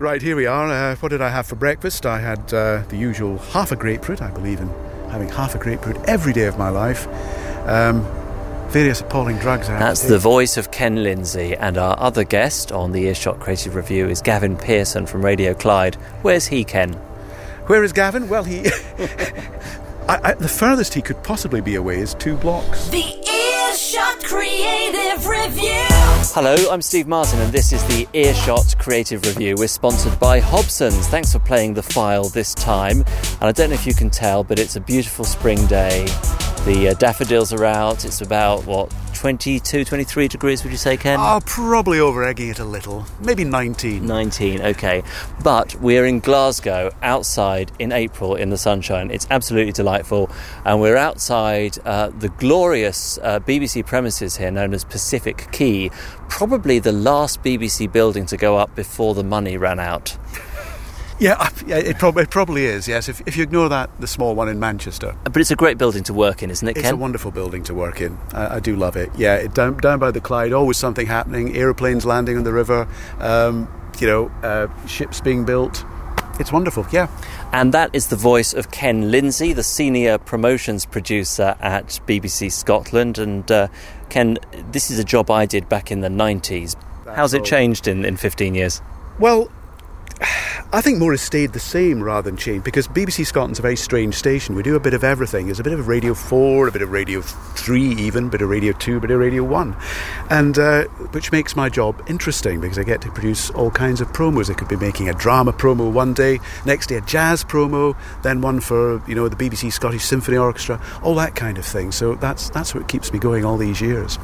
Right, here we are. Uh, what did I have for breakfast? I had uh, the usual half a grapefruit. I believe in having half a grapefruit every day of my life. Um, various appalling drugs. I That's the voice of Ken Lindsay, and our other guest on the Earshot Creative Review is Gavin Pearson from Radio Clyde. Where's he, Ken? Where is Gavin? Well, he. I, I, the furthest he could possibly be away is two blocks. The Earshot Creative Review. Hello, I'm Steve Martin, and this is the Earshot Creative Review. We're sponsored by Hobson's. Thanks for playing the file this time. And I don't know if you can tell, but it's a beautiful spring day. The uh, daffodils are out. It's about, what, 22, 23 degrees, would you say, Ken? Oh, probably over egging it a little. Maybe 19. 19, okay. But we're in Glasgow outside in April in the sunshine. It's absolutely delightful. And we're outside uh, the glorious uh, BBC premises here known as Pacific Quay, probably the last BBC building to go up before the money ran out. Yeah, yeah it, prob- it probably is, yes. If, if you ignore that, the small one in Manchester. But it's a great building to work in, isn't it, Ken? It's a wonderful building to work in. I, I do love it. Yeah, it, down, down by the Clyde, always something happening. Aeroplanes landing on the river, um, you know, uh, ships being built. It's wonderful, yeah. And that is the voice of Ken Lindsay, the senior promotions producer at BBC Scotland. And uh, Ken, this is a job I did back in the 90s. How's it changed in, in 15 years? Well, I think more has stayed the same rather than changed because BBC Scotland's a very strange station. We do a bit of everything. There's a bit of Radio 4, a bit of Radio 3 even, a bit of Radio 2, a bit of Radio 1. And uh, which makes my job interesting because I get to produce all kinds of promos. I could be making a drama promo one day, next day a jazz promo, then one for, you know, the BBC Scottish Symphony Orchestra, all that kind of thing. So that's that's what keeps me going all these years.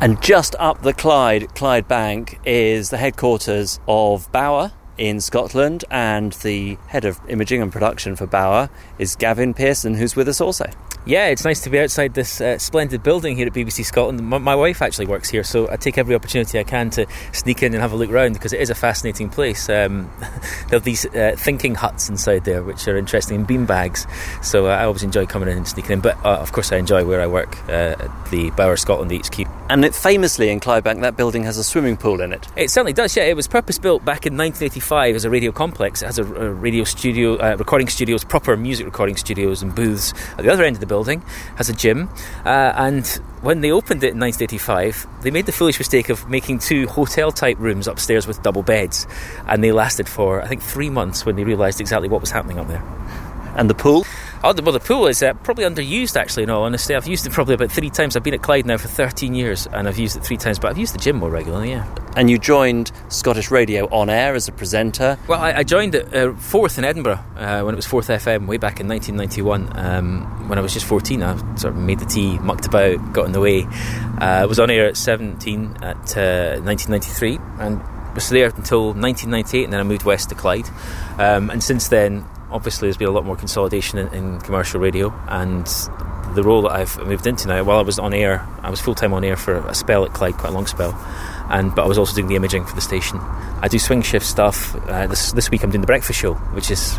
And just up the Clyde, Clydebank, is the headquarters of Bauer in Scotland, and the head of imaging and production for Bauer is Gavin Pearson, who's with us also. Yeah, it's nice to be outside this uh, splendid building here at BBC Scotland. My, my wife actually works here, so I take every opportunity I can to sneak in and have a look around because it is a fascinating place. Um, there are these uh, thinking huts inside there, which are interesting, and bean bags. So uh, I always enjoy coming in and sneaking in. But uh, of course, I enjoy where I work uh, at the Bauer Scotland HQ. And it, famously in Clydebank, that building has a swimming pool in it. It certainly does, yeah. It was purpose built back in 1985 as a radio complex. It has a, a radio studio, uh, recording studios, proper music recording studios and booths at the other end of the building. Has a gym, uh, and when they opened it in 1985, they made the foolish mistake of making two hotel type rooms upstairs with double beds, and they lasted for I think three months when they realised exactly what was happening up there. And the pool? Oh, the, well, the pool is uh, probably underused, actually, in all honesty. I've used it probably about three times. I've been at Clyde now for 13 years, and I've used it three times, but I've used the gym more regularly, yeah. And you joined Scottish Radio on air as a presenter. Well, I, I joined at uh, Forth in Edinburgh uh, when it was Forth FM way back in 1991. Um, when I was just 14, I sort of made the tea, mucked about, got in the way. Uh, I was on air at 17 at uh, 1993 and was there until 1998, and then I moved west to Clyde. Um, and since then, obviously, there's been a lot more consolidation in, in commercial radio, and the role that I've moved into now. While I was on air, I was full time on air for a spell at Clyde, quite a long spell, and but I was also doing the imaging for the station. I do swing shift stuff. Uh, this this week I'm doing the breakfast show, which is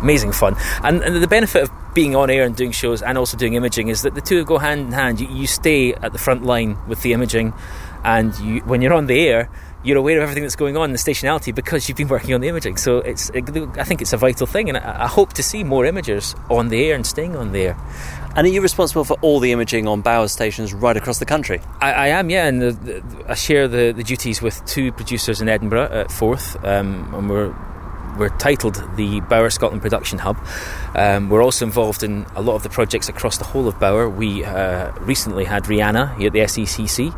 amazing fun. And, and the benefit of being on air and doing shows and also doing imaging is that the two go hand in hand. You, you stay at the front line with the imaging, and you, when you're on the air, you're aware of everything that's going on in the stationality because you've been working on the imaging. So it's, I think it's a vital thing, and I, I hope to see more imagers on the air and staying on the air. And are you responsible for all the imaging on Bauer stations right across the country? I, I am, yeah, and the, the, I share the, the duties with two producers in Edinburgh at Forth, um, and we're we're titled the Bauer Scotland Production Hub. Um, we're also involved in a lot of the projects across the whole of Bauer. We uh, recently had Rihanna here at the SECC.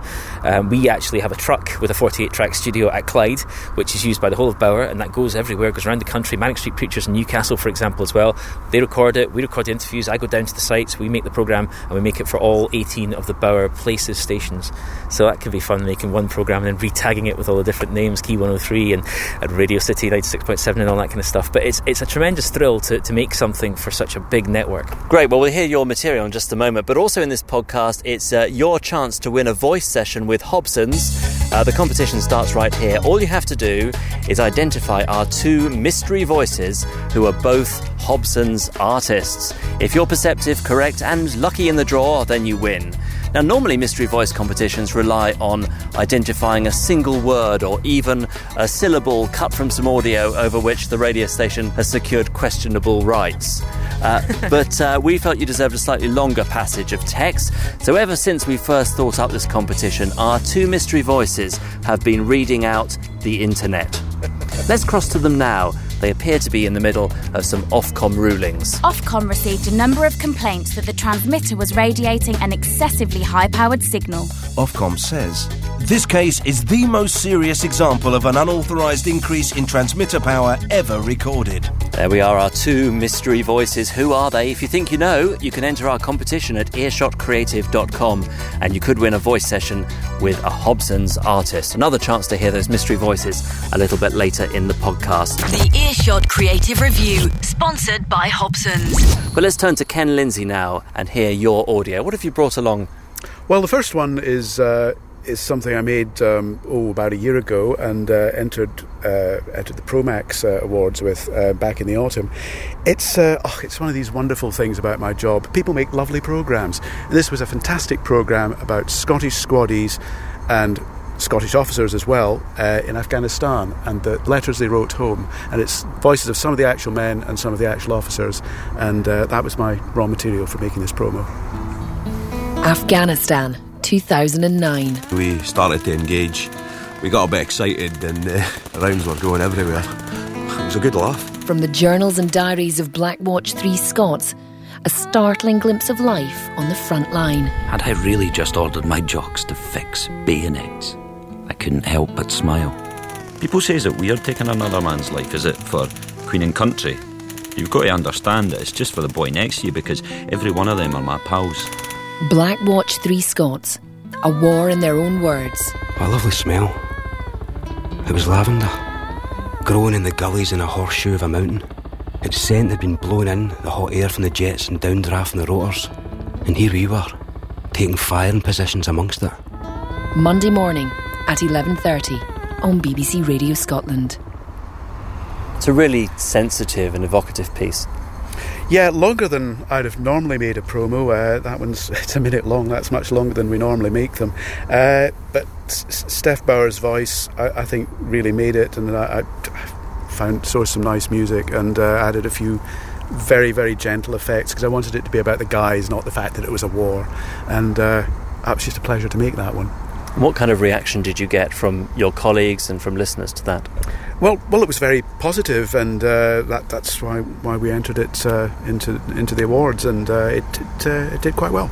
Um, we actually have a truck with a 48 track studio at Clyde, which is used by the whole of Bauer, and that goes everywhere, goes around the country. Manic Street Preachers in Newcastle, for example, as well. They record it, we record the interviews, I go down to the sites, we make the programme, and we make it for all 18 of the Bauer Places stations. So that can be fun, making one programme and then retagging it with all the different names, Key 103 and, and Radio City 96.7 and all that kind of stuff. But it's, it's a tremendous thrill to, to make something for such a big network. Great. Well, we'll hear your material in just a moment. But also in this podcast, it's uh, your chance to win a voice session with Hobson's. Uh, the competition starts right here. All you have to do is identify our two mystery voices who are both Hobson's artists. If you're perceptive, correct, and lucky in the draw, then you win. Now, normally mystery voice competitions rely on identifying a single word or even a syllable cut from some audio over which the radio station has secured questionable rights. Uh, but uh, we felt you deserved a slightly longer passage of text. So, ever since we first thought up this competition, our two mystery voices have been reading out the internet. Let's cross to them now. They appear to be in the middle of some Ofcom rulings. Ofcom received a number of complaints that the transmitter was radiating an excessively high powered signal. Ofcom says this case is the most serious example of an unauthorised increase in transmitter power ever recorded. There we are, our two mystery voices. Who are they? If you think you know, you can enter our competition at earshotcreative.com and you could win a voice session with a Hobson's artist. Another chance to hear those mystery voices a little bit later in the podcast. The Earshot Creative Review, sponsored by Hobson's. Well, let's turn to Ken Lindsay now and hear your audio. What have you brought along? Well, the first one is uh, is something I made um, oh about a year ago and uh, entered uh, entered the Promax uh, Awards with uh, back in the autumn. It's uh, oh, it's one of these wonderful things about my job. People make lovely programs. And this was a fantastic program about Scottish squaddies and Scottish officers as well uh, in Afghanistan and the letters they wrote home. And it's voices of some of the actual men and some of the actual officers. And uh, that was my raw material for making this promo. Afghanistan, 2009. We started to engage. We got a bit excited and uh, rounds were going everywhere. It was a good laugh. From the journals and diaries of Black Watch 3 Scots, a startling glimpse of life on the front line. Had I really just ordered my jocks to fix bayonets? I couldn't help but smile. People says it weird taking another man's life, is it, for Queen and Country? You've got to understand that it's just for the boy next to you because every one of them are my pals. Black Watch 3 Scots, a war in their own words. A lovely smell. It was lavender, growing in the gullies in a horseshoe of a mountain. Its scent had been blown in, the hot air from the jets and downdraft from the rotors. And here we were, taking firing positions amongst it. Monday morning at 11.30 on BBC Radio Scotland. It's a really sensitive and evocative piece. Yeah, longer than I'd have normally made a promo. Uh, that one's it's a minute long. That's much longer than we normally make them. Uh, but S- S- Steph Bauer's voice, I, I think, really made it, and I, I found sourced some nice music and uh, added a few very very gentle effects because I wanted it to be about the guys, not the fact that it was a war. And uh, it was just a pleasure to make that one. What kind of reaction did you get from your colleagues and from listeners to that? Well, well, it was very positive, and uh, that, that's why why we entered it uh, into into the awards, and uh, it it, uh, it did quite well.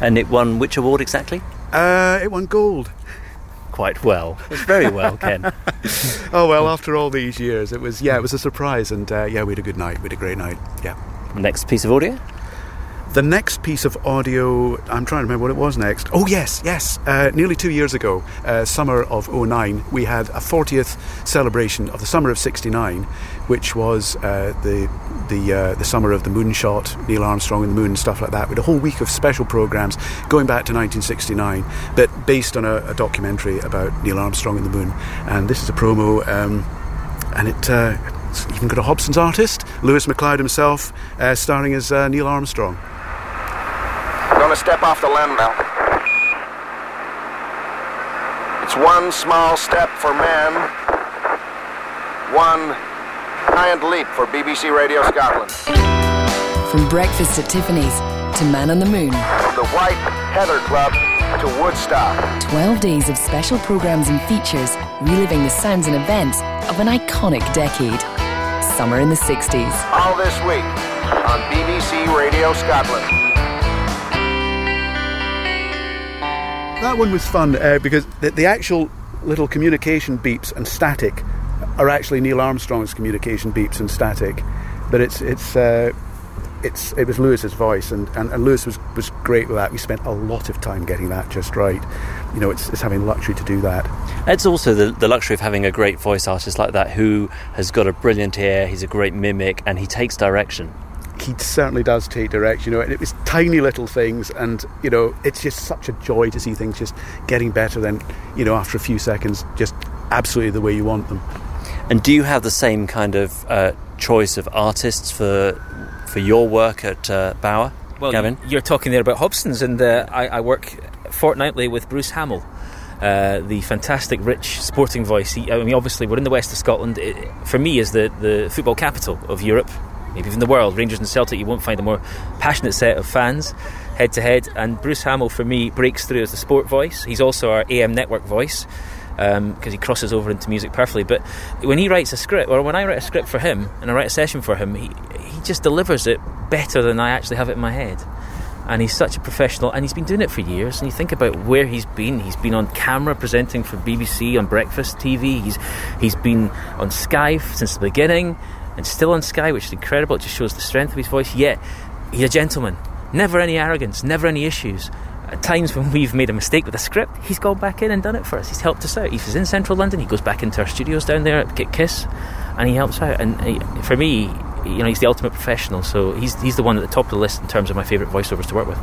And it won which award exactly? Uh, it won gold. Quite well. Very well, Ken. oh well, after all these years, it was yeah, it was a surprise, and uh, yeah, we had a good night. We had a great night. Yeah. Next piece of audio. The next piece of audio, I'm trying to remember what it was next. Oh, yes, yes. Uh, nearly two years ago, uh, summer of 09, we had a 40th celebration of the summer of 69, which was uh, the the uh, the summer of the moonshot, Neil Armstrong and the moon, and stuff like that. with a whole week of special programs going back to 1969, but based on a, a documentary about Neil Armstrong and the moon. And this is a promo, um, and it. Uh, even got a Hobson's artist, Lewis McLeod himself, uh, starring as Neil Armstrong. Gonna step off the land now. It's one small step for man, one giant leap for BBC Radio Scotland. From breakfast at Tiffany's to Man on the Moon, From the White Heather Club to Woodstock. 12 days of special programs and features reliving the sounds and events of an iconic decade. Summer in the 60s. All this week on BBC Radio Scotland. That one was fun uh, because the, the actual little communication beeps and static are actually Neil Armstrong's communication beeps and static, but it's it's uh, it's it was Lewis's voice and, and, and Lewis was, was great with that. We spent a lot of time getting that just right. You know, it's, it's having luxury to do that. It's also the, the luxury of having a great voice artist like that who has got a brilliant ear, he's a great mimic, and he takes direction. He certainly does take direction, you know, and it was tiny little things, and you know, it's just such a joy to see things just getting better. Then, you know, after a few seconds, just absolutely the way you want them. And do you have the same kind of uh, choice of artists for for your work at uh, Bauer, Well, Gavin? you're talking there about Hobson's, and uh, I, I work fortnightly with Bruce Hamill. Uh, the fantastic, rich sporting voice. He, I mean, obviously, we're in the west of Scotland. It, for me, is the, the football capital of Europe, maybe even the world. Rangers and Celtic, you won't find a more passionate set of fans head to head. And Bruce Hamill, for me, breaks through as the sport voice. He's also our AM network voice because um, he crosses over into music perfectly. But when he writes a script, or when I write a script for him and I write a session for him, he, he just delivers it better than I actually have it in my head and he's such a professional and he's been doing it for years and you think about where he's been he's been on camera presenting for BBC on breakfast TV he's he's been on Sky since the beginning and still on Sky which is incredible. It just shows the strength of his voice. Yet he's a gentleman. Never any arrogance never any issues. At times when we've made a mistake with a script he's gone back in and done it for us. He's helped us out. If he's in central London. He goes back into our studios down there at Kiss and he helps out. And he, for me you know he's the ultimate professional. So he's he's the one at the top of the list in terms of my favourite voiceovers to work with.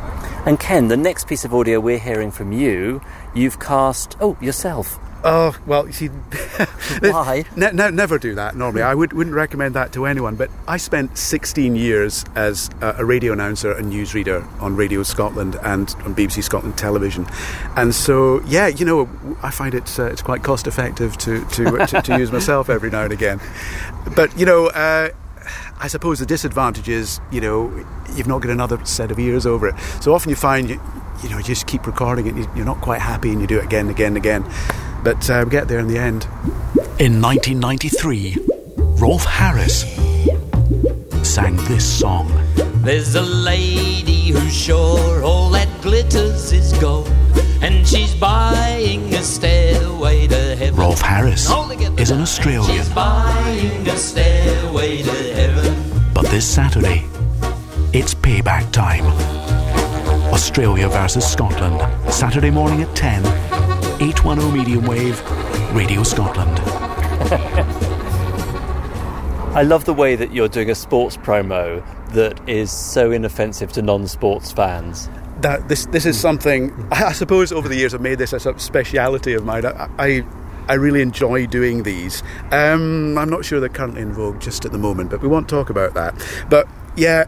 And Ken the next piece of audio we're hearing from you you've cast oh yourself Oh well, you see, why? Ne- ne- never do that. Normally, I would, wouldn't recommend that to anyone. But I spent 16 years as a, a radio announcer and newsreader on Radio Scotland and on BBC Scotland Television, and so yeah, you know, I find it's uh, it's quite cost effective to to, to, to use myself every now and again. But you know. Uh, I suppose the disadvantage is, you know, you've not got another set of ears over it. So often you find, you, you know, you just keep recording it, you're not quite happy, and you do it again and again and again. But uh, we get there in the end. In 1993, Rolf Harris sang this song. There's a lady who's sure all that glitters is gold, and she's buying a stairway to heaven. Rolf Harris is an Australian. She's buying a stairway to heaven. But this Saturday, it's payback time. Australia versus Scotland, Saturday morning at 10, 810 medium wave, Radio Scotland. I love the way that you're doing a sports promo that is so inoffensive to non-sports fans. That this this is something I suppose over the years I've made this a sort of speciality of mine. I, I I really enjoy doing these. Um, I'm not sure they're currently in vogue just at the moment, but we won't talk about that. But yeah,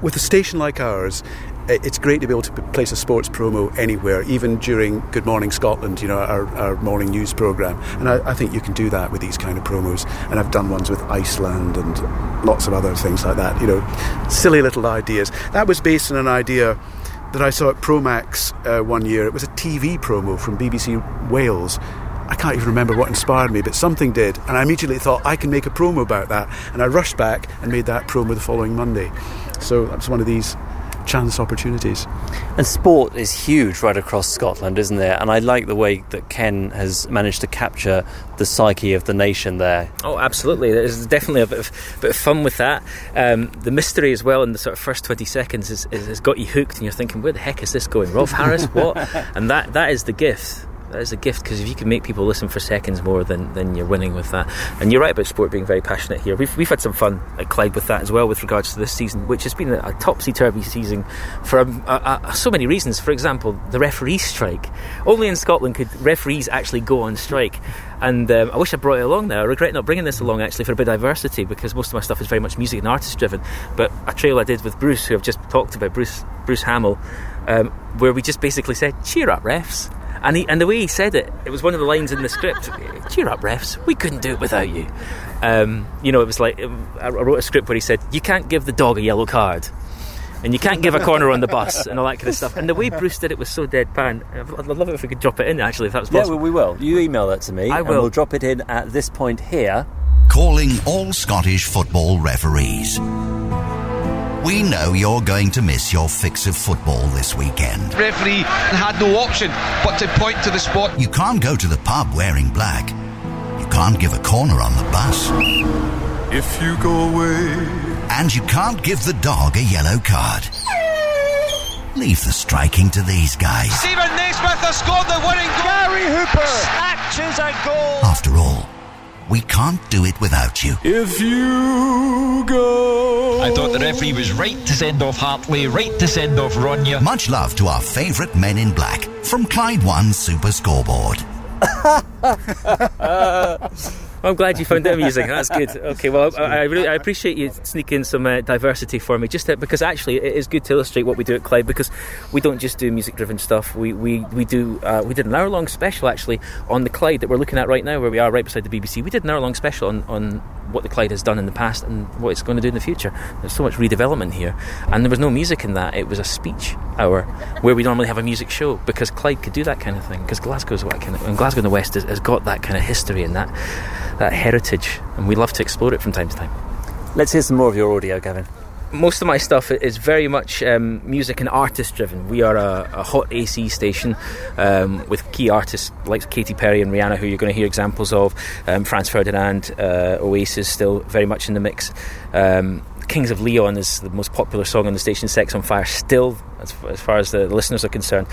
with a station like ours, it's great to be able to place a sports promo anywhere, even during Good Morning Scotland, you know, our, our morning news programme. And I, I, think you can do that with these kind of promos. And I've done ones with Iceland and lots of other things like that, you know, silly little ideas. That was based on an idea that I saw at Promax uh, one year. It was a TV promo from BBC Wales. I can't even remember what inspired me, but something did. And I immediately thought, I can make a promo about that. And I rushed back and made that promo the following Monday. So that's one of these chance opportunities. And sport is huge right across Scotland, isn't there? And I like the way that Ken has managed to capture the psyche of the nation there. Oh, absolutely. There's definitely a bit of, bit of fun with that. Um, the mystery as well in the sort of first 20 seconds has, has got you hooked, and you're thinking, where the heck is this going? Rolf Harris? What? and that that is the gift that is a gift because if you can make people listen for seconds more, then then you're winning with that. And you're right about sport being very passionate here. We've we've had some fun at Clyde with that as well with regards to this season, which has been a, a topsy turvy season for a, a, so many reasons. For example, the referee strike. Only in Scotland could referees actually go on strike. And um, I wish I brought it along there. I regret not bringing this along actually for a bit of diversity because most of my stuff is very much music and artist driven. But a trail I did with Bruce, who I've just talked about, Bruce Bruce Hamill, um, where we just basically said, "Cheer up, refs." And, he, and the way he said it, it was one of the lines in the script. Cheer up, refs. We couldn't do it without you. Um, you know, it was like I wrote a script where he said, "You can't give the dog a yellow card." and you can't give a corner on the bus and all that kind of stuff. And the way Bruce did it was so deadpan. I'd love it if we could drop it in actually, if that's possible. Yeah, well, we will. You email that to me. I will. And we'll drop it in at this point here. Calling all Scottish football referees. We know you're going to miss your fix of football this weekend. Referee had no option but to point to the spot. You can't go to the pub wearing black. You can't give a corner on the bus. If you go away. And you can't give the dog a yellow card. Leave the striking to these guys. Steven Naismith has scored the winning goal. Gary Hooper snatches a goal. After all, we can't do it without you. If you go. I thought the referee was right to send off Hartley, right to send off Ronya. Much love to our favourite men in black from Clyde One Super Scoreboard. I'm glad you found it amusing. That's good. Okay, well, I, I really I appreciate you sneaking some uh, diversity for me, just to, because actually it is good to illustrate what we do at Clyde. Because we don't just do music-driven stuff. We we we do. Uh, we did an hour-long special actually on the Clyde that we're looking at right now, where we are right beside the BBC. We did an hour-long special on on what the Clyde has done in the past and what it's going to do in the future. There's so much redevelopment here, and there was no music in that. It was a speech hour where we normally have a music show because Clyde could do that kind of thing. Because Glasgow's what kind of, and Glasgow in the West has, has got that kind of history and that that heritage, and we love to explore it from time to time. Let's hear some more of your audio, Gavin. Most of my stuff is very much um, music and artist driven. We are a, a hot AC station um, with key artists like Katy Perry and Rihanna, who you're going to hear examples of. Um, Franz Ferdinand, uh, Oasis, still very much in the mix. Um, Kings of Leon is the most popular song on the station, Sex on Fire, still, as, as far as the, listeners are concerned.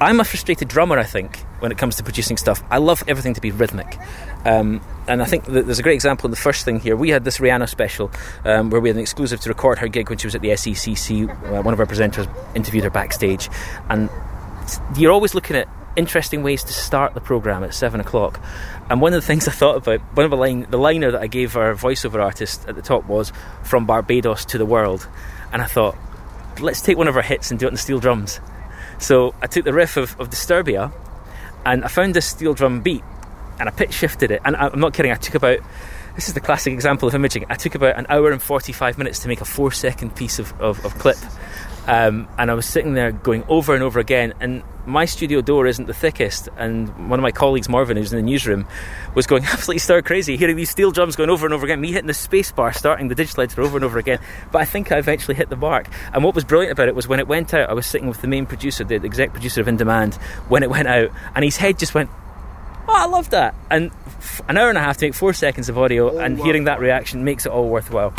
I'm a frustrated drummer, I think, when it comes to producing stuff. I love everything to be rhythmic. Um, and I think there's a great example in the first thing here. We had this Rihanna special um, where we had an exclusive to record her gig when she was at the SECC. Uh, one of our presenters interviewed her backstage. And you're always looking at interesting ways to start the program at seven o'clock. And one of the things I thought about, one of the line, the liner that I gave our voiceover artist at the top was "From Barbados to the world," and I thought, let's take one of our hits and do it on steel drums. So I took the riff of, of Disturbia, and I found this steel drum beat, and I pitch shifted it. And I'm not kidding. I took about this is the classic example of imaging. I took about an hour and 45 minutes to make a four second piece of, of, of clip. Um, and I was sitting there going over and over again. And my studio door isn't the thickest. And one of my colleagues, Marvin, who's in the newsroom, was going absolutely stir crazy, hearing these steel drums going over and over again, me hitting the space bar, starting the digital editor over and over again. But I think I eventually hit the mark. And what was brilliant about it was when it went out, I was sitting with the main producer, the exec producer of In Demand, when it went out, and his head just went, Oh, I love that. And f- an hour and a half to make four seconds of audio, oh, and wow. hearing that reaction makes it all worthwhile.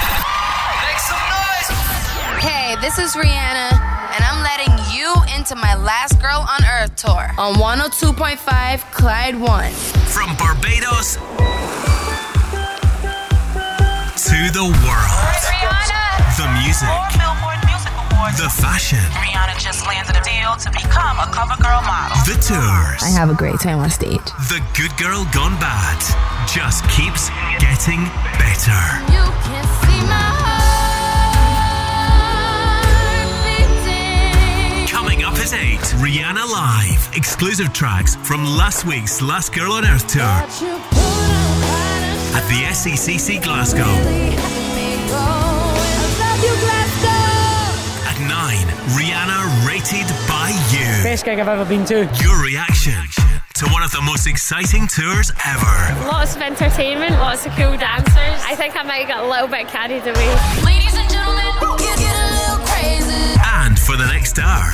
Hey, this is Rihanna, and I'm letting you into my Last Girl on Earth tour on 102.5 Clyde 1. From Barbados to the world. Rihanna. The music. The fashion. Rihanna just landed a deal to become a cover girl model. The tours. I have a great time on stage. The good girl gone bad just keeps getting better. You can see my at 8, Rihanna Live. Exclusive tracks from last week's Last Girl on Earth tour. At the SECC Glasgow. At 9, Rihanna rated by you. Best gig I've ever been to. Your reaction to one of the most exciting tours ever. Lots of entertainment, lots of cool dancers. I think I might get a little bit carried away. Ladies for the next hour.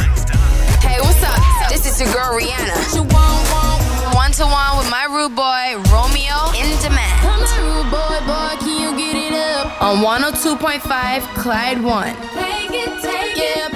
Hey, what's up? This is your girl Rihanna. One to one with my rude boy Romeo in demand. Come on, rude boy, boy, can you get it up? On 102.5 Clyde 1. Take it, take yeah,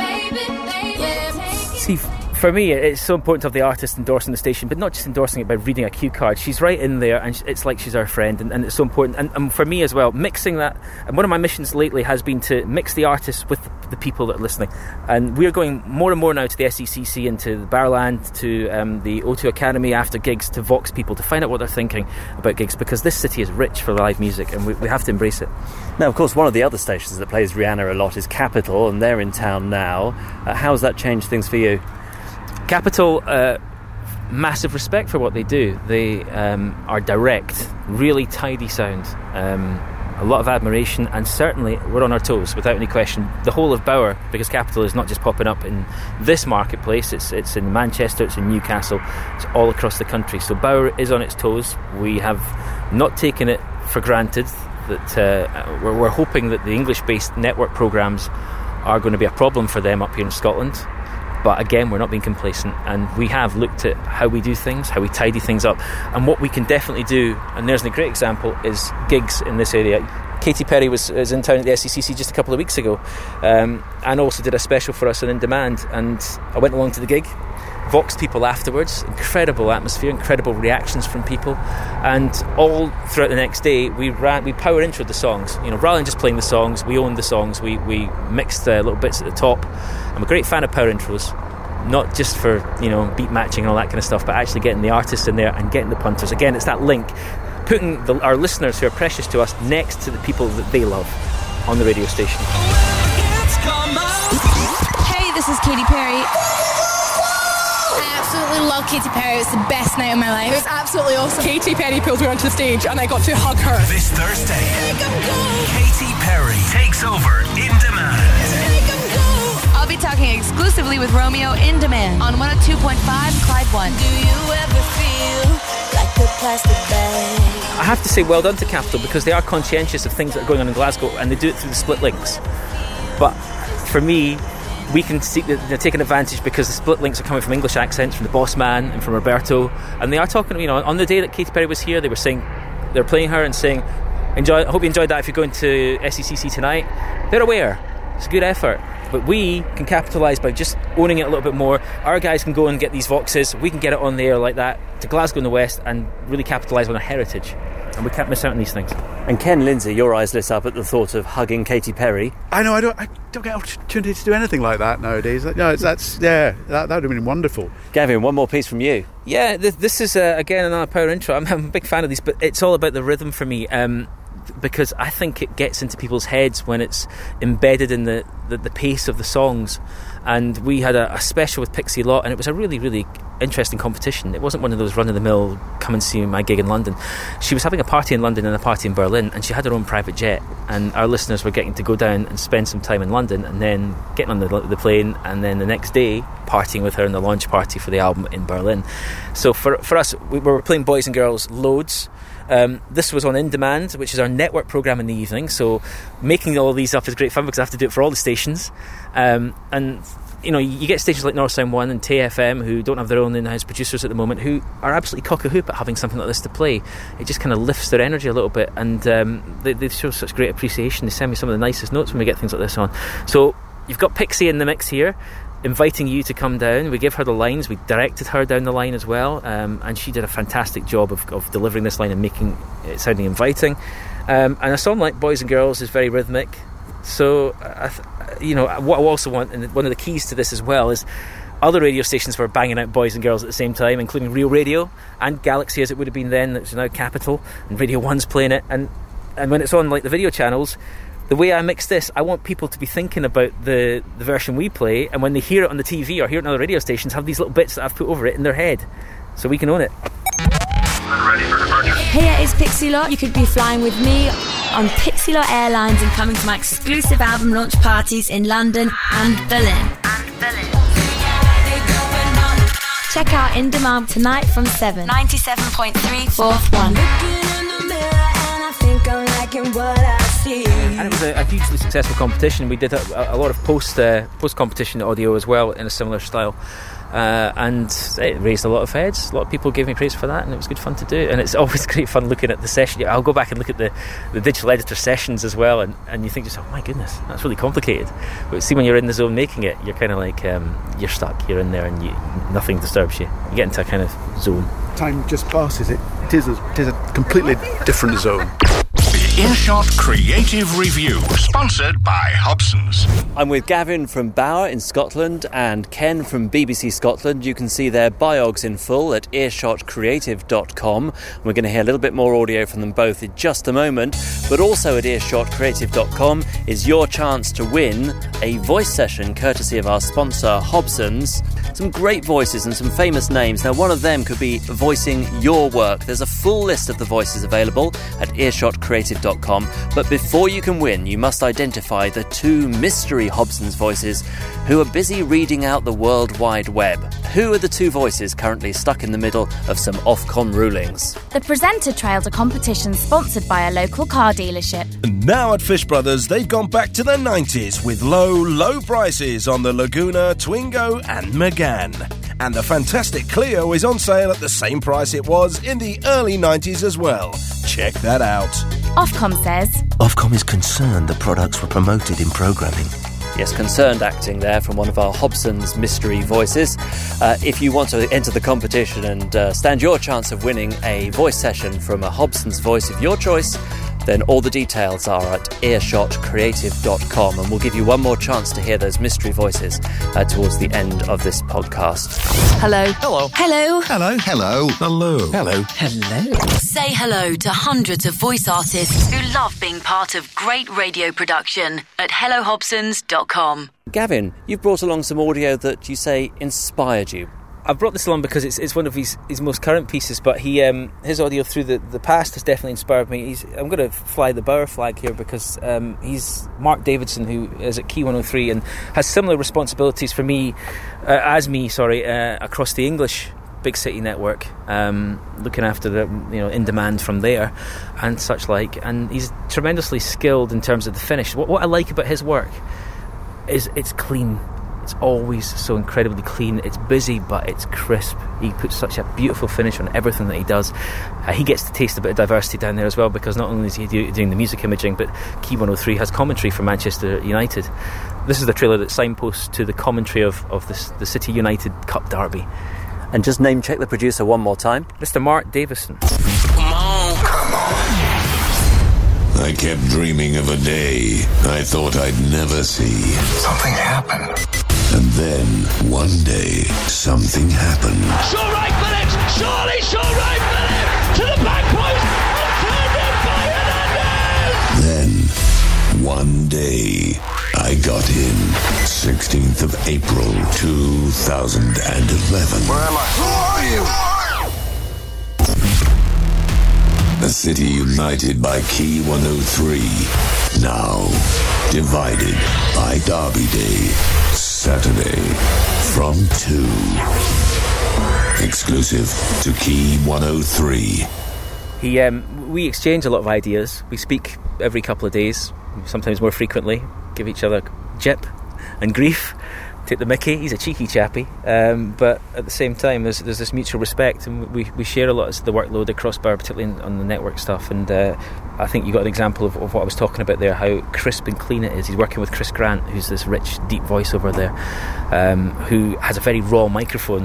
it, see, for me, it's so important to have the artist endorsing the station, but not just endorsing it by reading a cue card. She's right in there, and it's like she's our friend, and, and it's so important. And, and, for me as well, mixing that. And one of my missions lately has been to mix the artists with the people that are listening. And we're going more and more now to the SECC and to the Barrowland, to um, the O2 Academy after gigs, to Vox people to find out what they're thinking about gigs, because this city is rich for live music, and we, we have to embrace it. Now, of course, one of the other stations that plays Rihanna a lot is Capital, and they're in town now. Uh, how has that changed things for you? Capital, uh, massive respect for what they do. They um, are direct, really tidy sound. Um, a lot of admiration, and certainly we're on our toes without any question. The whole of Bauer, because Capital is not just popping up in this marketplace, it's, it's in Manchester, it's in Newcastle, it's all across the country. So Bauer is on its toes. We have not taken it for granted that uh, we're, we're hoping that the English based network programmes are going to be a problem for them up here in Scotland. But again, we're not being complacent, and we have looked at how we do things, how we tidy things up, and what we can definitely do. And there's a great example is gigs in this area. Katy Perry was, was in town at the SECC just a couple of weeks ago, um, and also did a special for us on In Demand. And I went along to the gig, Vox people afterwards. Incredible atmosphere, incredible reactions from people, and all throughout the next day we ran, we power intro the songs. You know, rather than just playing the songs, we owned the songs. We we mixed little bits at the top. I'm a great fan of power intros. Not just for you know beat matching and all that kind of stuff, but actually getting the artists in there and getting the punters. Again, it's that link putting the, our listeners who are precious to us next to the people that they love on the radio station. Hey, this is Katy Perry. I absolutely love Katy Perry. It's the best night of my life. It was absolutely awesome. Katy Perry pulled me onto the stage and I got to hug her. This Thursday, Katy Perry takes over In Demand. I'll be talking exclusively with Romeo in demand on 102.5 Clyde 1. Do you ever feel like a plastic bag? I have to say well done to Capital because they are conscientious of things that are going on in Glasgow and they do it through the split links. But for me, we can see they're taking advantage because the split links are coming from English accents, from the boss man and from Roberto. And they are talking, you know, on the day that Katy Perry was here, they were saying, they're playing her and saying, enjoy, I hope you enjoyed that if you're going to SECC tonight. They're aware. It's a good effort. But we can capitalise by just owning it a little bit more. Our guys can go and get these voxes. We can get it on the air like that to Glasgow in the West and really capitalise on our heritage. And we can't miss out on these things. And Ken Lindsay, your eyes lit up at the thought of hugging Katy Perry. I know. I don't. I don't get opportunity to do anything like that nowadays. No, it's, that's yeah. That, that would have been wonderful. Gavin, one more piece from you. Yeah, this, this is uh, again another power intro. I'm, I'm a big fan of these, but it's all about the rhythm for me. Um, because I think it gets into people's heads when it's embedded in the, the, the pace of the songs. And we had a, a, special with Pixie Lott, and it was a really, really interesting competition. It wasn't one of those run of the mill, come and see my gig in London. She was having a party in London and a party in Berlin, and she had her own private jet. And our listeners were getting to go down and spend some time in London, and then getting on the, the plane, and then the next day partying with her in the launch party for the album in Berlin. So for, for us, we were playing Boys and Girls loads. Um, this was on In Demand, which is our network program in the evening. So making all these up is great fun because I have to do it for all the stations. Um, and you know, you get stations like North Sound One and TFM who don't have their own in-house producers at the moment, who are absolutely cock a hoop at having something like this to play. It just kind of lifts their energy a little bit, and um, they, they show such great appreciation. They send me some of the nicest notes when we get things like this on. So you've got Pixie in the mix here inviting you to come down. We give her the lines. We directed her down the line as well, um, and she did a fantastic job of, of, delivering this line and making it sounding inviting. Um, and a song like "Boys and Girls" is very rhythmic. So, uh, you know, what I also want, and one of the keys to this as well, is other radio stations were banging out boys and girls at the same time, including Real Radio and Galaxy, as it would have been then. It's now Capital, and Radio One's playing it. And and when it's on like the video channels, the way I mix this, I want people to be thinking about the, the version we play, and when they hear it on the TV or hear it on other radio stations, have these little bits that I've put over it in their head, so we can own it. Hey, it's Pixie Lott. You could be flying with me on Pixie Lott Airlines and coming to my exclusive album launch parties in London and Berlin. And Berlin. Check out In Demand tonight from 7. 97.3 Forth One. And it was a, a, hugely successful competition. We did a, a lot of post uh, post competition audio as well in a similar style. Uh, and it raised a lot of heads. A lot of people gave me praise for that, and it was good fun to do. And it's always great fun looking at the session. I'll go back and look at the, the digital editor sessions as well, and, and you think to yourself, oh my goodness, that's really complicated. But see, when you're in the zone making it, you're kind of like um, you're stuck. You're in there, and you, nothing disturbs you. You get into a kind of zone. Time just passes. It, it is a, it is a completely different zone. Earshot Creative Review, sponsored by Hobson's. I'm with Gavin from Bauer in Scotland and Ken from BBC Scotland. You can see their biogs in full at earshotcreative.com. We're going to hear a little bit more audio from them both in just a moment, but also at earshotcreative.com is your chance to win a voice session courtesy of our sponsor Hobson's. Some great voices and some famous names. Now, one of them could be voicing your work. There's a full list of the voices available at earshotcreative.com. But before you can win, you must identify the two mystery Hobson's voices who are busy reading out the World Wide Web. Who are the two voices currently stuck in the middle of some Ofcom rulings? The presenter trailed a competition sponsored by a local car dealership. And now at Fish Brothers, they've gone back to the 90s with low, low prices on the Laguna, Twingo, and Megane. And the fantastic Clio is on sale at the same price it was in the early 90s as well. Check that out. Ofcom says Ofcom is concerned the products were promoted in programming. Yes, concerned acting there from one of our Hobson's mystery voices. Uh, if you want to enter the competition and uh, stand your chance of winning a voice session from a Hobson's voice of your choice, then all the details are at earshotcreative.com. And we'll give you one more chance to hear those mystery voices uh, towards the end of this podcast. Hello. Hello. Hello. Hello. Hello. Hello. Hello. Hello. Say hello to hundreds of voice artists who love being part of great radio production at hellohobsons.com. Gavin, you've brought along some audio that you say inspired you. I've brought this along because it's, it's one of his, his most current pieces, but he um, his audio through the, the past has definitely inspired me. He's, I'm going to fly the Bauer flag here because um, he's Mark Davidson, who is at Key 103 and has similar responsibilities for me, uh, as me, sorry, uh, across the English big city network, um, looking after the you know in demand from there and such like. And he's tremendously skilled in terms of the finish. What, what I like about his work is it's clean. It's always so incredibly clean. It's busy, but it's crisp. He puts such a beautiful finish on everything that he does. Uh, he gets to taste a bit of diversity down there as well because not only is he do, doing the music imaging, but Key 103 has commentary for Manchester United. This is the trailer that signposts to the commentary of, of this, the City United Cup derby. And just name check the producer one more time. Mr. Mark Davison. I kept dreaming of a day I thought I'd never see. Something happened. And then, one day, something happened. Shaun Wright-Phillips! Surely Shaun Wright-Phillips! To the back post! And turned in by Hernandez! Then, one day, I got in. 16th of April, 2011. Where am I? Who are you? A city united by Key 103. Now, divided by Derby Day. Saturday, from 2. Exclusive to Key 103. He, um, we exchange a lot of ideas. We speak every couple of days, sometimes more frequently. Give each other jip and grief. Take the Mickey. He's a cheeky chappy, um, but at the same time, there's there's this mutual respect, and we, we share a lot of the workload across Bauer, particularly in, on the network stuff. And uh, I think you got an example of, of what I was talking about there, how crisp and clean it is. He's working with Chris Grant, who's this rich, deep voice over there, um, who has a very raw microphone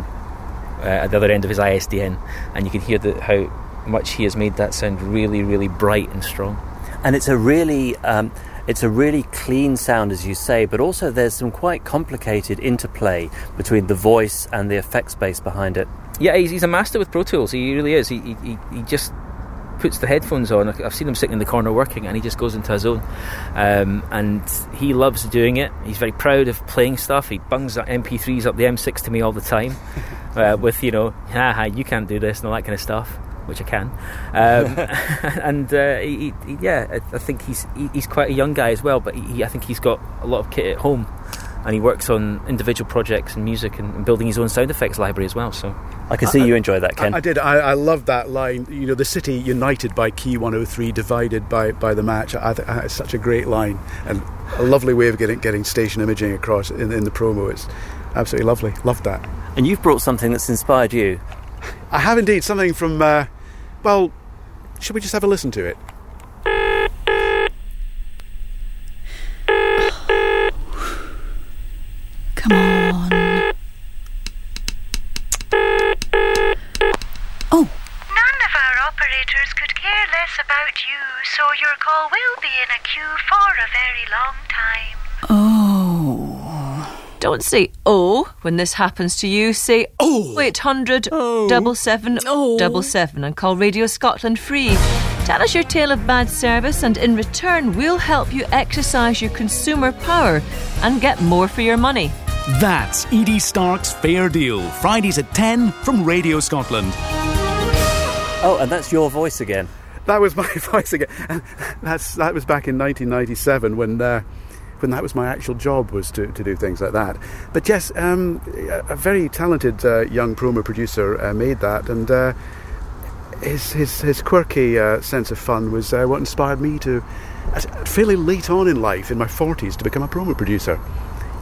uh, at the other end of his ISDN, and you can hear the, how much he has made that sound really, really bright and strong. And it's a really. Um, it's a really clean sound, as you say, but also there's some quite complicated interplay between the voice and the effects base behind it. Yeah, he's, he's a master with Pro Tools. He really is. He, he, he just puts the headphones on. I've seen him sitting in the corner working, and he just goes into his zone. Um, and he loves doing it. He's very proud of playing stuff. He bungs MP3s up the M6 to me all the time, uh, with you know, haha, you can't do this and all that kind of stuff. Which I can, um, and uh, he, he, yeah, I, I think he's he, he's quite a young guy as well. But he, I think he's got a lot of kit at home, and he works on individual projects and music and, and building his own sound effects library as well. So I can see you enjoy that, Ken. I, I did. I, I love that line. You know, the city united by Key 103, divided by, by the match. I, I, it's such a great line and a lovely way of getting getting station imaging across in, in the promo. It's absolutely lovely. Loved that. And you've brought something that's inspired you. I have indeed something from. Uh, well, should we just have a listen to it? Come on. Oh, None of our operators could care less about you, so your call will be in a queue for a very long time. oh. Don't say oh when this happens to you. Say oh 800 double seven double seven and call Radio Scotland free. Tell us your tale of bad service, and in return, we'll help you exercise your consumer power and get more for your money. That's Edie Stark's Fair Deal, Fridays at 10 from Radio Scotland. Oh, and that's your voice again. That was my voice again. That's that was back in 1997 when. Uh, when that was my actual job was to, to do things like that. But yes, um, a very talented uh, young promo producer uh, made that, and uh, his, his his quirky uh, sense of fun was uh, what inspired me to, fairly late on in life, in my forties, to become a promo producer.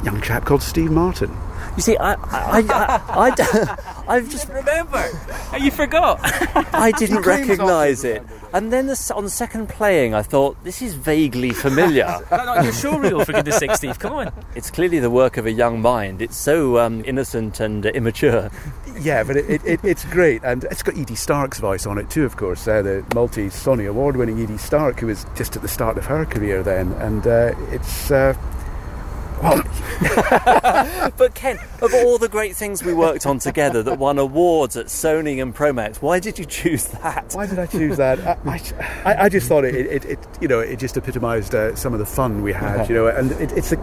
Young chap called Steve Martin. You see, I, I, I, I, I have just remember. You forgot. I didn't recognise it, and then the, on the second playing, I thought this is vaguely familiar. Not on your show reel, for goodness sake, Steve. Come on. It's clearly the work of a young mind. It's so um, innocent and uh, immature. yeah, but it, it, it, it's great, and it's got Edie Stark's voice on it too, of course. Uh, the multi-Sony award-winning Edie Stark, who was just at the start of her career then, and uh, it's. Well, but Ken, of all the great things we worked on together that won awards at Sony and Promax, why did you choose that? Why did I choose that? I, I, I just thought it, it, it, you know, it just epitomised uh, some of the fun we had, you know, and it, it's a,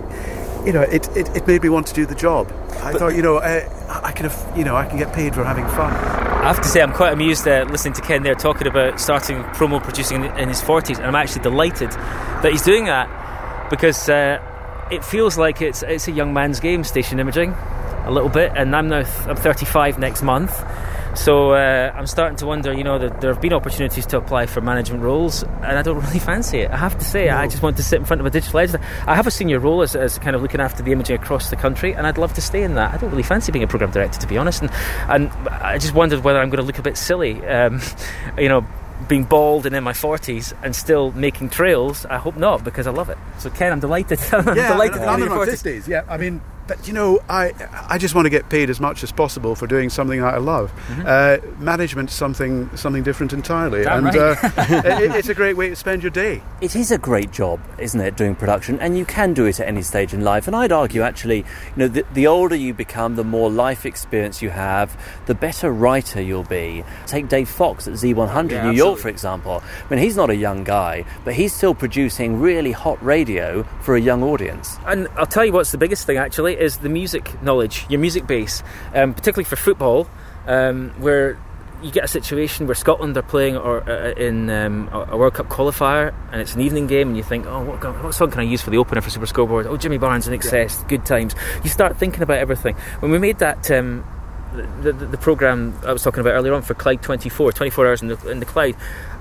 you know, it, it, it made me want to do the job. I but, thought, you know, uh, I could have, you know, I can get paid for having fun. I have to say, I'm quite amused uh, listening to Ken there talking about starting promo producing in, in his 40s, and I'm actually delighted that he's doing that because uh, it feels like it's it's a young man's game, station imaging, a little bit. And I'm now th- I'm 35 next month, so uh, I'm starting to wonder. You know, that there have been opportunities to apply for management roles, and I don't really fancy it. I have to say, no. I just want to sit in front of a digital editor. I have a senior role as, as kind of looking after the imaging across the country, and I'd love to stay in that. I don't really fancy being a program director, to be honest. And and I just wondered whether I'm going to look a bit silly. Um, you know being bald and in my 40s and still making trails, I hope not because I love it. So, Ken, I'm delighted. I'm yeah, delighted I'm in my 50s. Yeah, I mean, but you know, I I just want to get paid as much as possible for doing something that I love. Mm-hmm. Uh, management's something something different entirely, Damn and right. uh, it, it's a great way to spend your day. It is a great job, isn't it, doing production, and you can do it at any stage in life. And I'd argue, actually, you know, the, the older you become, the more life experience you have, the better writer you'll be. Take Dave Foxx at Z100 yeah, New absolutely. York, for example. I mean, he's not a young guy, but he's still producing really hot radio for a young audience. And I'll tell you what's the biggest thing, actually, is the music knowledge, your music base, um, particularly for football, um, where you get a situation where Scotland are playing or uh, in um, a World Cup qualifier, and it's an evening game, and you think, oh, what, what song can I use for the opener for Super Scoreboard? Oh, Jimmy Barnes INXS, yeah. good times. You start thinking about everything. When we made that. Um, the, the, the program I was talking about earlier on for Clyde 24, 24 hours in the, in the Clyde,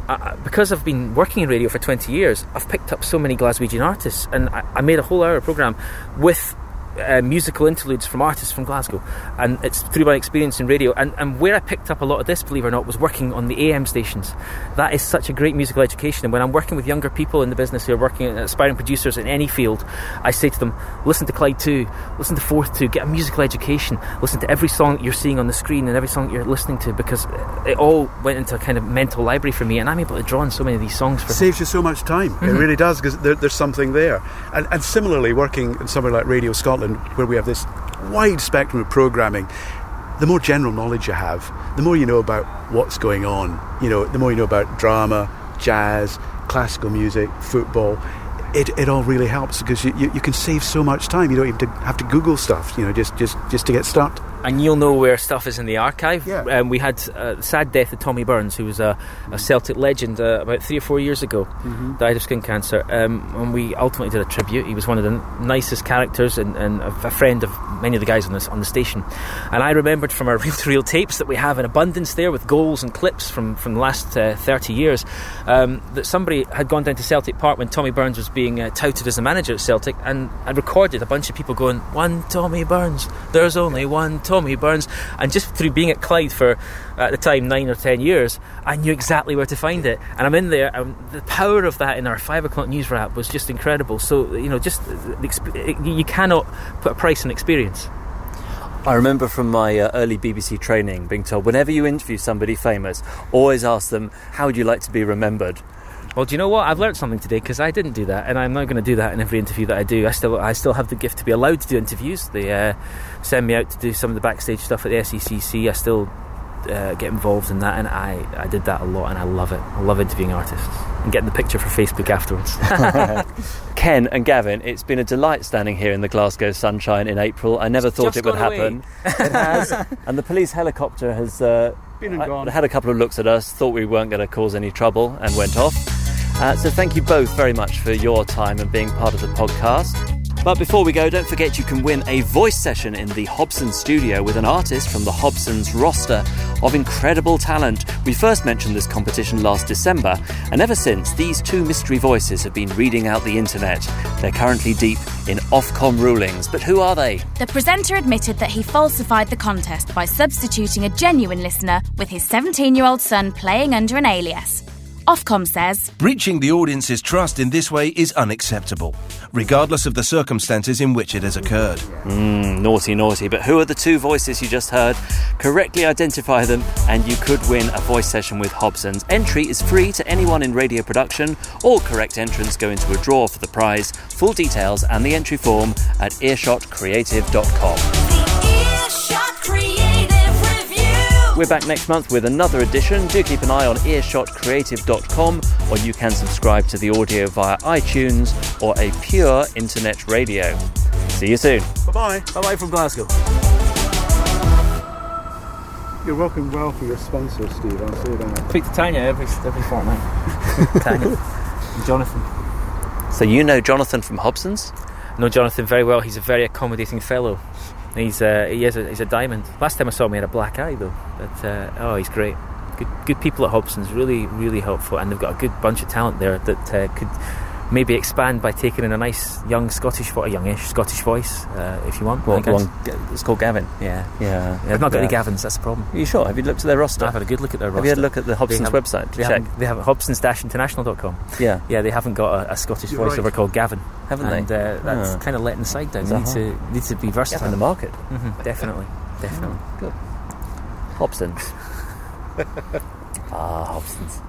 I, because I've been working in radio for 20 years, I've picked up so many Glaswegian artists, and I, I made a whole hour program with uh, musical interludes from artists from Glasgow, and it's through my experience in radio. And, and where I picked up a lot of this, believe it or not, was working on the AM stations. That is such a great musical education. And when I'm working with younger people in the business who are working aspiring producers in any field, I say to them, listen to Clyde 2, listen to Forth 2, get a musical education, listen to every song you're seeing on the screen and every song you're listening to, because it all went into a kind of mental library for me, and I'm able to draw on so many of these songs. For Saves you so much time. Mm-hmm. It really does, because there, there's something there. And, and similarly, working in somewhere like Radio Scotland, where we have this wide spectrum of programming, the more general knowledge you have, the more you know about what's going on. You know, the more you know about drama, jazz, classical music, football. It, it all really helps because you, you, you can save so much time. You don't even have to Google stuff, you know, just, just, just to get started and you'll know where stuff is in the archive. Yeah. Um, we had uh, the sad death of Tommy Burns, who was a, a Celtic legend uh, about three or four years ago, mm-hmm. died of skin cancer. Um, and we ultimately did a tribute. He was one of the nicest characters and, and a, friend of many of the guys on, this, on the station. And I remembered from our reel to reel tapes that we have in abundance there with goals and clips from, from the last uh, 30 years um, that somebody had gone down to Celtic Park when Tommy Burns was being uh, touted as a manager at Celtic and, and recorded a bunch of people going, One Tommy Burns, there's only one Tommy. Tommy Burns, and just through being at Clyde for at the time nine or ten years, I knew exactly where to find it. And I'm in there, and the power of that in our five o'clock news wrap was just incredible. So you know, just you cannot put a price on experience. I remember from my uh, early BBC training being told whenever you interview somebody famous, always ask them, How would you like to be remembered? Well, do you know what? I've learned something today because I didn't do that, and I'm not going to do that in every interview that I do. I still, I still have the gift to be allowed to do interviews. They uh, send me out to do some of the backstage stuff at the SECC. I still uh, get involved in that, and I, I did that a lot, and I love it. I love interviewing artists and getting the picture for Facebook afterwards. Ken and Gavin, it's been a delight standing here in the Glasgow sunshine in April. I never it's thought it would happen. it has, and the police helicopter has uh, been and gone. had a couple of looks at us, thought we weren't going to cause any trouble, and went off. Uh, so thank you both very much for your time and being part of the podcast. But before we go, don't forget you can win a voice session in the Hobson studio with an artist from the Hobson's roster of incredible talent. We first mentioned this competition last December, and ever since, these two mystery voices have been reading out the internet. They're currently deep in Ofcom rulings, but who are they? The presenter admitted that he falsified the contest by substituting a genuine listener with his 17 year old son playing under an alias. Ofcom says Breaching the audience's trust in this way is unacceptable, regardless of the circumstances in which it has occurred. Mm, naughty, naughty. But who are the two voices you just heard? Correctly identify them, and you could win a voice session with Hobson's. Entry is free to anyone in radio production. All correct entrants go into a draw for the prize. Full details and the entry form at earshotcreative.com. We're back next month with another edition. Do keep an eye on earshotcreative.com or you can subscribe to the audio via iTunes or a pure internet radio. See you soon. Bye bye. Bye bye from Glasgow. You're working well for your sponsor, Steve. I'll say that. Speak to Tanya every every fortnight. Tanya, and Jonathan. So you know Jonathan from Hobson's? Know Jonathan very well. He's a very accommodating fellow. He's uh, he is a, he's a diamond. Last time I saw him, he had a black eye though. But uh, oh, he's great. Good good people at Hobson's. Really really helpful, and they've got a good bunch of talent there that uh, could maybe expand by taking in a nice young Scottish, vo- a youngish Scottish voice, uh, if you want. Well, one, it's called Gavin. Yeah. Yeah. They've not got any Gavins. That's the problem. Are you sure? Have you looked at their roster? I've had a good look at their roster. Have you had a look at the Hobson's haven't- website to They check? haven't, they have hobsons-international.com. Yeah. Yeah, they haven't got a, a Scottish You're voiceover right. called Gavin. Haven't and, they? Uh, that's Oh. kind of letting the side down. They Uh-huh. need to need to be versatile. Gavin the market. hmm definitely, definitely. Good. Hobson's. ah, Hobson's.